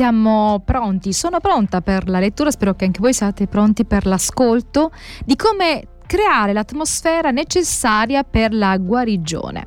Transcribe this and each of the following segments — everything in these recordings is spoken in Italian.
siamo pronti, sono pronta per la lettura, spero che anche voi siate pronti per l'ascolto di come creare l'atmosfera necessaria per la guarigione.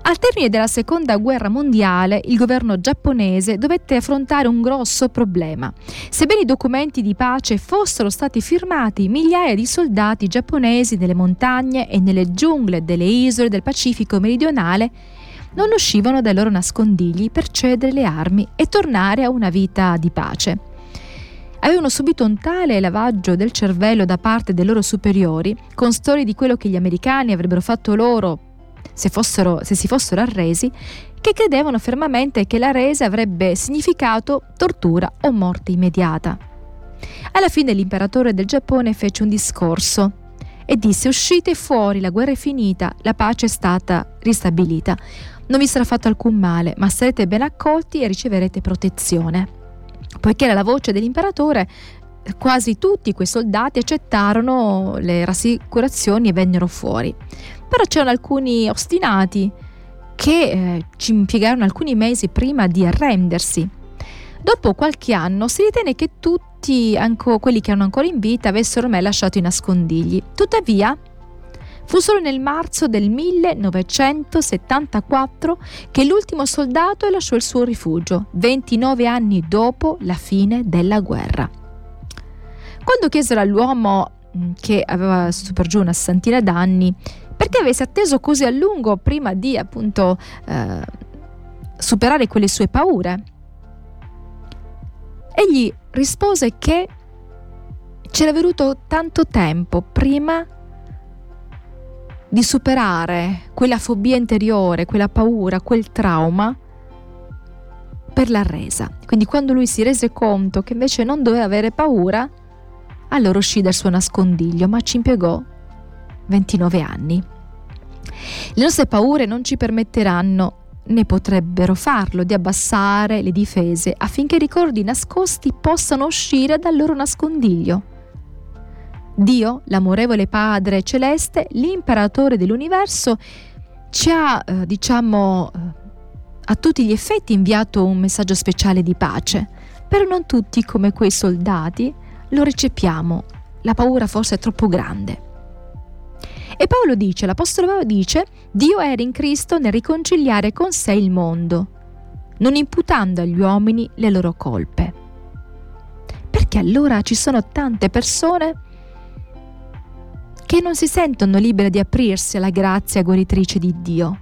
Al termine della seconda guerra mondiale, il governo giapponese dovette affrontare un grosso problema. Sebbene i documenti di pace fossero stati firmati, migliaia di soldati giapponesi nelle montagne e nelle giungle delle isole del Pacifico meridionale non uscivano dai loro nascondigli per cedere le armi e tornare a una vita di pace. Avevano subito un tale lavaggio del cervello da parte dei loro superiori, con storie di quello che gli americani avrebbero fatto loro se, fossero, se si fossero arresi, che credevano fermamente che la resa avrebbe significato tortura o morte immediata. Alla fine l'imperatore del Giappone fece un discorso e disse uscite fuori, la guerra è finita, la pace è stata ristabilita. Non vi sarà fatto alcun male, ma sarete ben accolti e riceverete protezione. Poiché era la voce dell'imperatore, quasi tutti quei soldati accettarono le rassicurazioni e vennero fuori. Però c'erano alcuni ostinati che eh, ci impiegarono alcuni mesi prima di arrendersi. Dopo qualche anno si ritenne che tutti, anche quelli che erano ancora in vita, avessero mai lasciato i nascondigli. Tuttavia, fu solo nel marzo del 1974 che l'ultimo soldato lasciò il suo rifugio, 29 anni dopo la fine della guerra. Quando chiesero all'uomo mm, che aveva su per giù una sessantina d'anni perché avesse atteso così a lungo prima di appunto eh, superare quelle sue paure. Egli rispose che c'era voluto tanto tempo prima di superare quella fobia interiore, quella paura, quel trauma per la resa. Quindi quando lui si rese conto che invece non doveva avere paura, allora uscì dal suo nascondiglio, ma ci impiegò 29 anni. Le nostre paure non ci permetteranno né potrebbero farlo di abbassare le difese affinché i ricordi nascosti possano uscire dal loro nascondiglio. Dio, l'amorevole Padre celeste, l'imperatore dell'universo, ci ha, eh, diciamo, eh, a tutti gli effetti inviato un messaggio speciale di pace, però non tutti come quei soldati lo recepiamo. La paura forse è troppo grande. E Paolo dice, l'Apostolo Paolo dice, Dio era in Cristo nel riconciliare con sé il mondo, non imputando agli uomini le loro colpe. Perché allora ci sono tante persone che non si sentono libere di aprirsi alla grazia guaritrice di Dio?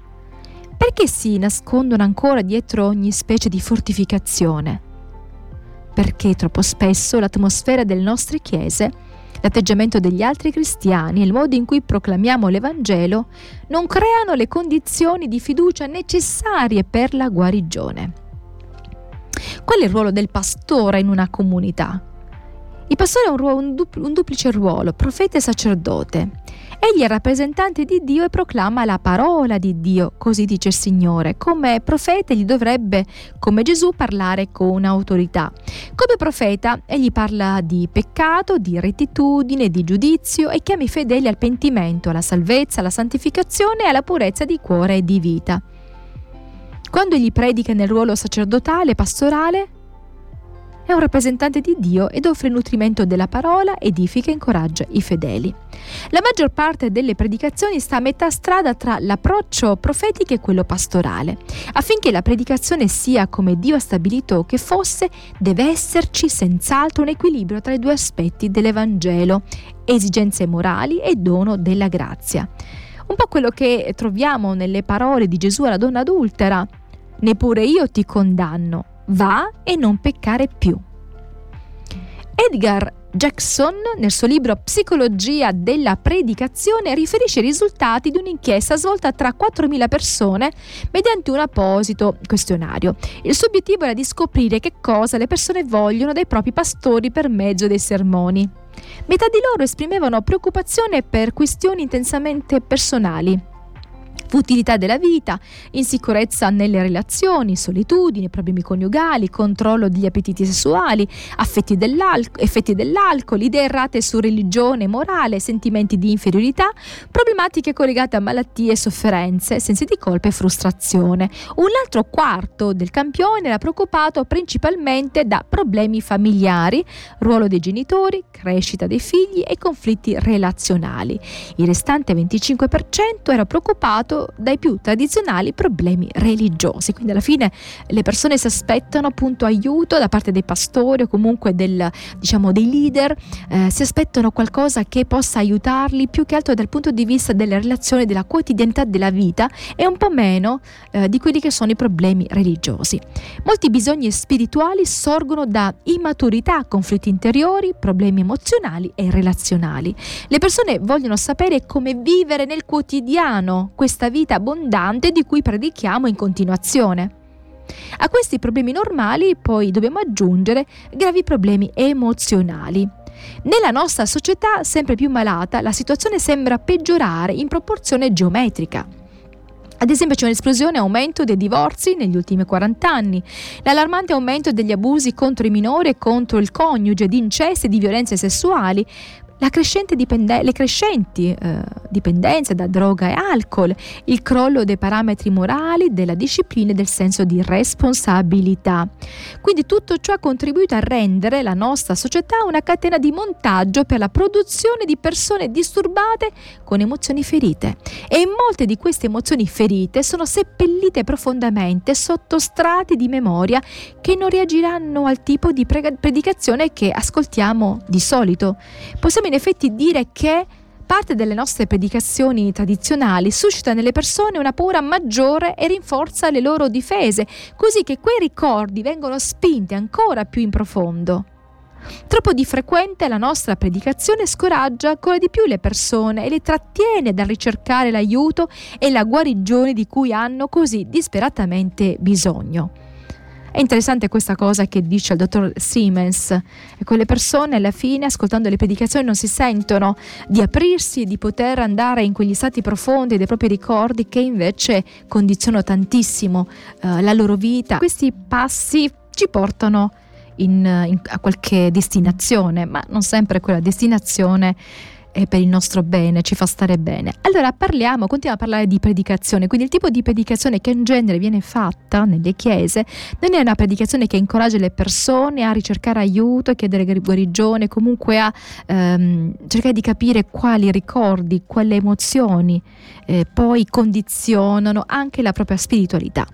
Perché si nascondono ancora dietro ogni specie di fortificazione? Perché troppo spesso l'atmosfera delle nostre chiese L'atteggiamento degli altri cristiani e il modo in cui proclamiamo l'Evangelo non creano le condizioni di fiducia necessarie per la guarigione. Qual è il ruolo del pastore in una comunità? Il pastore ha un, ruolo, un, dupl- un duplice ruolo, profeta e sacerdote. Egli è rappresentante di Dio e proclama la parola di Dio, così dice il Signore. Come profeta egli dovrebbe, come Gesù, parlare con autorità. Come profeta egli parla di peccato, di rettitudine, di giudizio e chiama i fedeli al pentimento, alla salvezza, alla santificazione e alla purezza di cuore e di vita. Quando egli predica nel ruolo sacerdotale, pastorale, è un rappresentante di Dio ed offre nutrimento della parola, edifica e incoraggia i fedeli. La maggior parte delle predicazioni sta a metà strada tra l'approccio profetico e quello pastorale. Affinché la predicazione sia come Dio ha stabilito che fosse, deve esserci senz'altro un equilibrio tra i due aspetti dell'Evangelo, esigenze morali e dono della grazia. Un po' quello che troviamo nelle parole di Gesù alla donna adultera. Neppure io ti condanno, va e non peccare più. Edgar Jackson, nel suo libro Psicologia della predicazione, riferisce i risultati di un'inchiesta svolta tra 4.000 persone mediante un apposito questionario. Il suo obiettivo era di scoprire che cosa le persone vogliono dai propri pastori per mezzo dei sermoni. Metà di loro esprimevano preoccupazione per questioni intensamente personali, futilità della vita, insicurezza nelle relazioni, solitudine, problemi coniugali, controllo degli appetiti sessuali, dell'alco- effetti dell'alcol, idee errate su religione morale, sentimenti di inferiorità, problematiche collegate a malattie e sofferenze, sensi di colpa e frustrazione. Un altro quarto del campione era preoccupato principalmente da problemi familiari, ruolo dei genitori, crescita dei figli e conflitti relazionali. Il restante 25% era preoccupato dai più tradizionali problemi religiosi. Quindi alla fine le persone si aspettano appunto aiuto da parte dei pastori o comunque del, diciamo, dei leader, eh, si aspettano qualcosa che possa aiutarli più che altro dal punto di vista delle relazioni, della quotidianità della vita e un po' meno eh, di quelli che sono i problemi religiosi. Molti bisogni spirituali sorgono da immaturità, conflitti interiori, problemi emozionali e relazionali. Le persone vogliono sapere come vivere nel quotidiano questa vita abbondante di cui predichiamo in continuazione. A questi problemi normali poi dobbiamo aggiungere gravi problemi emozionali. Nella nostra società sempre più malata la situazione sembra peggiorare in proporzione geometrica. Ad esempio c'è un'esplosione e aumento dei divorzi negli ultimi 40 anni, l'allarmante aumento degli abusi contro i minori e contro il coniuge, di incesti e di violenze sessuali, dipende- le crescenti eh, dipendenze da droga e alcol, il crollo dei parametri morali, della disciplina e del senso di responsabilità. Quindi tutto ciò ha contribuito a rendere la nostra società una catena di montaggio per la produzione di persone disturbate con emozioni ferite. E molte di queste emozioni ferite sono seppellite profondamente sotto strati di memoria che non reagiranno al tipo di predicazione che ascoltiamo di solito. Possiamo in effetti dire che parte delle nostre predicazioni tradizionali suscita nelle persone una paura maggiore e rinforza le loro difese, così che quei ricordi vengono spinti ancora più in profondo. Troppo di frequente la nostra predicazione scoraggia ancora di più le persone e le trattiene dal ricercare l'aiuto e la guarigione di cui hanno così disperatamente bisogno. È interessante questa cosa che dice il dottor Siemens. E quelle persone alla fine, ascoltando le predicazioni, non si sentono di aprirsi e di poter andare in quegli stati profondi dei propri ricordi che invece condizionano tantissimo uh, la loro vita. Questi passi ci portano in, in, a qualche destinazione, ma non sempre quella destinazione è per il nostro bene, ci fa stare bene. Allora parliamo, continuiamo a parlare di predicazione, quindi il tipo di predicazione che in genere viene fatta nelle chiese non è una predicazione che incoraggia le persone a ricercare aiuto, a chiedere guarigione, comunque a ehm, cercare di capire quali ricordi, quali emozioni eh, poi condizionano anche la propria spiritualità.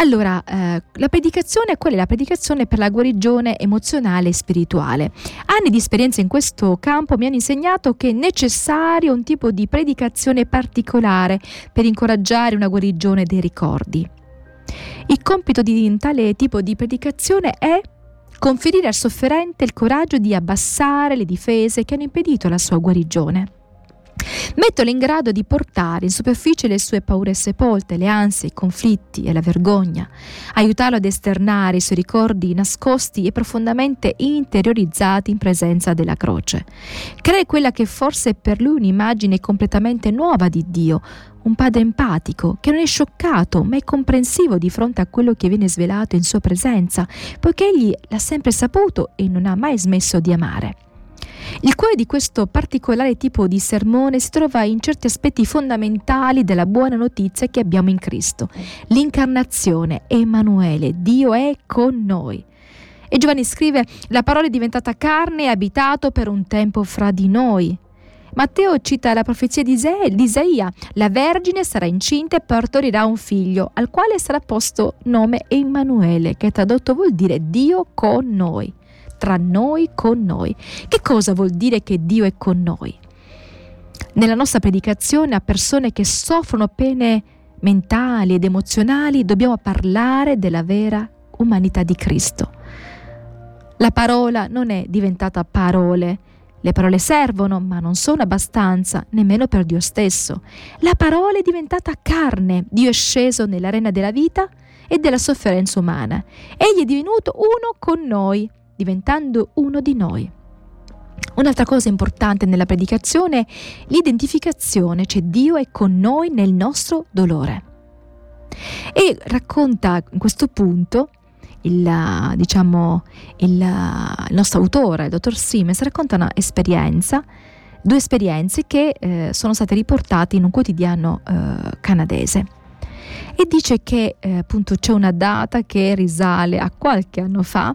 Allora, eh, la predicazione, qual è la predicazione per la guarigione emozionale e spirituale? Anni di esperienza in questo campo mi hanno insegnato che è necessario un tipo di predicazione particolare per incoraggiare una guarigione dei ricordi. Il compito di tale tipo di predicazione è conferire al sofferente il coraggio di abbassare le difese che hanno impedito la sua guarigione. Metterlo in grado di portare in superficie le sue paure sepolte, le ansie, i conflitti e la vergogna, aiutarlo ad esternare i suoi ricordi nascosti e profondamente interiorizzati in presenza della croce. Creare quella che forse è per lui un'immagine completamente nuova di Dio, un padre empatico che non è scioccato ma è comprensivo di fronte a quello che viene svelato in sua presenza, poiché egli l'ha sempre saputo e non ha mai smesso di amare. Il cuore di questo particolare tipo di sermone si trova in certi aspetti fondamentali della buona notizia che abbiamo in Cristo. L'incarnazione, Emanuele, Dio è con noi. E Giovanni scrive, la parola è diventata carne e abitato per un tempo fra di noi. Matteo cita la profezia di, Isaia, la Vergine sarà incinta e partorirà un figlio, al quale sarà posto nome Emanuele, che tradotto vuol dire Dio con noi tra noi, con noi. Che cosa vuol dire che Dio è con noi? Nella nostra predicazione a persone che soffrono pene mentali ed emozionali dobbiamo parlare della vera umanità di Cristo. La parola non è diventata parole, le parole servono, ma non sono abbastanza, nemmeno per Dio stesso. La parola è diventata carne, Dio è sceso nell'arena della vita e della sofferenza umana. Egli è divenuto uno con noi diventando uno di noi. Un'altra cosa importante nella predicazione è l'identificazione, cioè Dio è con noi nel nostro dolore. E racconta in questo punto il, diciamo, il, il nostro autore, il dottor Siemens, racconta due esperienze che eh, sono state riportate in un quotidiano eh, canadese e dice che eh, appunto c'è una data che risale a qualche anno fa,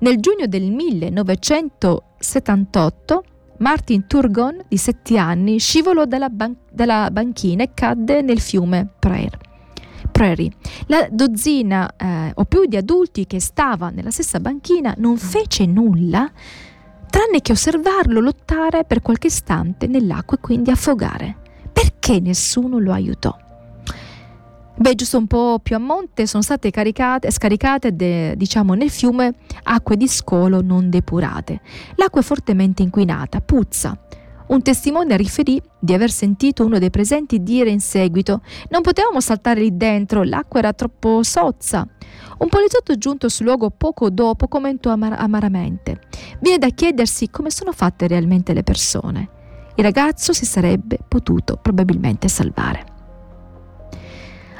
nel giugno del 1978 Martin Turgon di 7 anni scivolò dalla, ban- dalla banchina e cadde nel fiume Prayer. Prairie. La dozzina eh, o più di adulti che stava nella stessa banchina non fece nulla tranne che osservarlo lottare per qualche istante nell'acqua e quindi affogare. Perché nessuno lo aiutò? Beh, giusto un po' più a monte sono state caricate, scaricate de, diciamo, nel fiume acque di scolo non depurate. L'acqua è fortemente inquinata, puzza. Un testimone riferì di aver sentito uno dei presenti dire in seguito: Non potevamo saltare lì dentro, l'acqua era troppo sozza. Un poliziotto giunto sul luogo poco dopo commentò amar- amaramente: Viene da chiedersi come sono fatte realmente le persone. Il ragazzo si sarebbe potuto probabilmente salvare.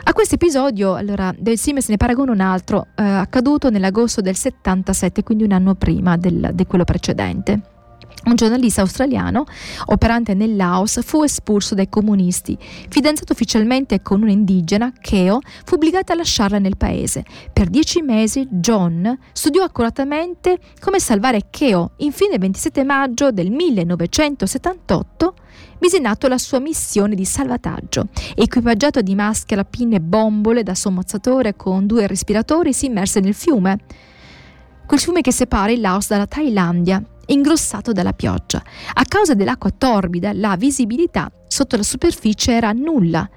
A questo episodio, allora, del Siemens ne paragona un altro, eh, accaduto nell'agosto del 77, quindi un anno prima del, di quello precedente. Un giornalista australiano, operante nel Laos, fu espulso dai comunisti. Fidanzato ufficialmente con un'indigena, Keo, fu obbligato a lasciarla nel paese. Per dieci mesi John studiò accuratamente come salvare Keo. Infine, il 27 maggio del 1978, mise in atto la sua missione di salvataggio. Equipaggiato di maschera, pinne e bombole da sommozzatore con due respiratori, si immerse nel fiume. Quel fiume che separa il Laos dalla Thailandia ingrossato dalla pioggia. A causa dell'acqua torbida, la visibilità sotto la superficie era nulla.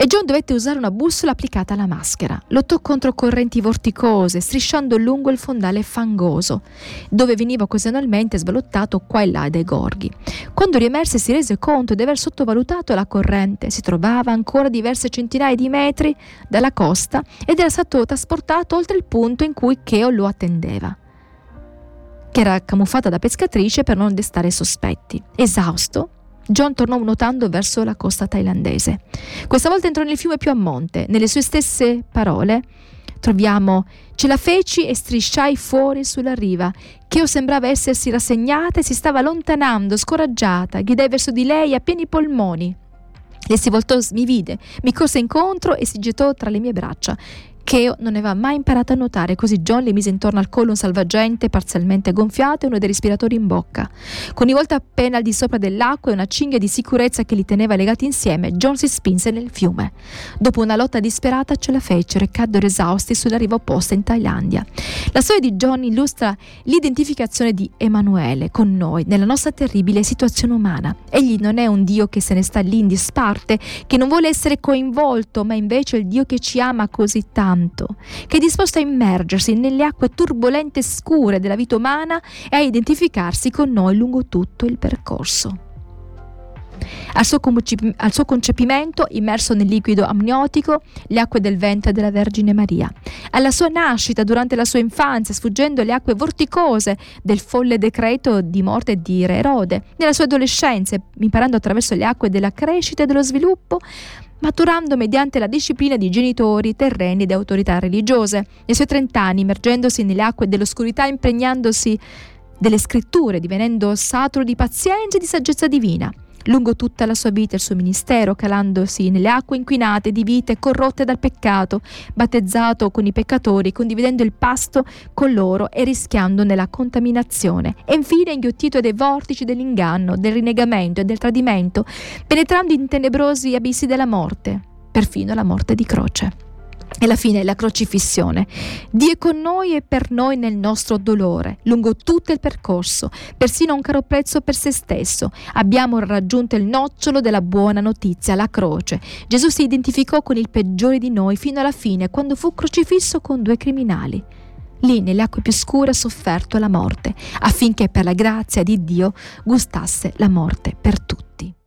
E John dovette usare una bussola applicata alla maschera. Lottò contro correnti vorticose, strisciando lungo il fondale fangoso, dove veniva occasionalmente svalutato qua e là dai gorghi. Quando riemerse si rese conto di aver sottovalutato la corrente. Si trovava ancora diverse centinaia di metri dalla costa ed era stato trasportato oltre il punto in cui Cheo lo attendeva che era camuffata da pescatrice per non destare sospetti. Esausto, John tornò nuotando verso la costa thailandese. Questa volta entrò nel fiume più a monte. Nelle sue stesse parole troviamo ce la feci e strisciai fuori sulla riva. Cheo sembrava essersi rassegnata e si stava allontanando, scoraggiata. Gridai verso di lei a pieni polmoni. Lei si voltò, mi vide, mi corse incontro e si gettò tra le mie braccia. Cheo non aveva mai imparato a nuotare, così John le mise intorno al collo un salvagente parzialmente gonfiato e uno dei respiratori in bocca. Con i volti appena al di sopra dell'acqua e una cinghia di sicurezza che li teneva legati insieme, John si spinse nel fiume. Dopo una lotta disperata ce la fecero e caddero esausti sulla riva opposta in Thailandia. La storia di John illustra l'identificazione di Emanuele con noi nella nostra terribile situazione umana. Egli non è un Dio che se ne sta lì in disparte, che non vuole essere coinvolto, ma invece il Dio che ci ama così tanto tanto, che è disposto a immergersi nelle acque turbolente e scure della vita umana e a identificarsi con noi lungo tutto il percorso. Al suo, al suo, concepimento, immerso nel liquido amniotico, le acque del ventre della Vergine Maria. Alla sua nascita, durante la sua infanzia, sfuggendo le acque vorticose del folle decreto di morte di Re Erode. Nella sua adolescenza, imparando attraverso le acque della crescita e dello sviluppo, maturando mediante la disciplina di genitori, terreni ed autorità religiose. Nei suoi trent'anni, immergendosi nelle acque dell'oscurità, impregnandosi delle scritture, divenendo saturo di pazienza e di saggezza divina lungo tutta la sua vita il suo ministero, calandosi nelle acque inquinate di vite corrotte dal peccato, battezzato con i peccatori, condividendo il pasto con loro e rischiando nella contaminazione, e infine inghiottito dai vortici dell'inganno, del rinnegamento e del tradimento, penetrando in tenebrosi abissi della morte, perfino la morte di croce. E alla fine la crocifissione. Dio è con noi e per noi nel nostro dolore, lungo tutto il percorso, persino a un caro prezzo per se stesso. Abbiamo raggiunto il nocciolo della buona notizia, la croce. Gesù si identificò con il peggiore di noi fino alla fine, quando fu crocifisso con due criminali. Lì, nelle acque più scure, ha sofferto la morte, affinché per la grazia di Dio gustasse la morte per tutti.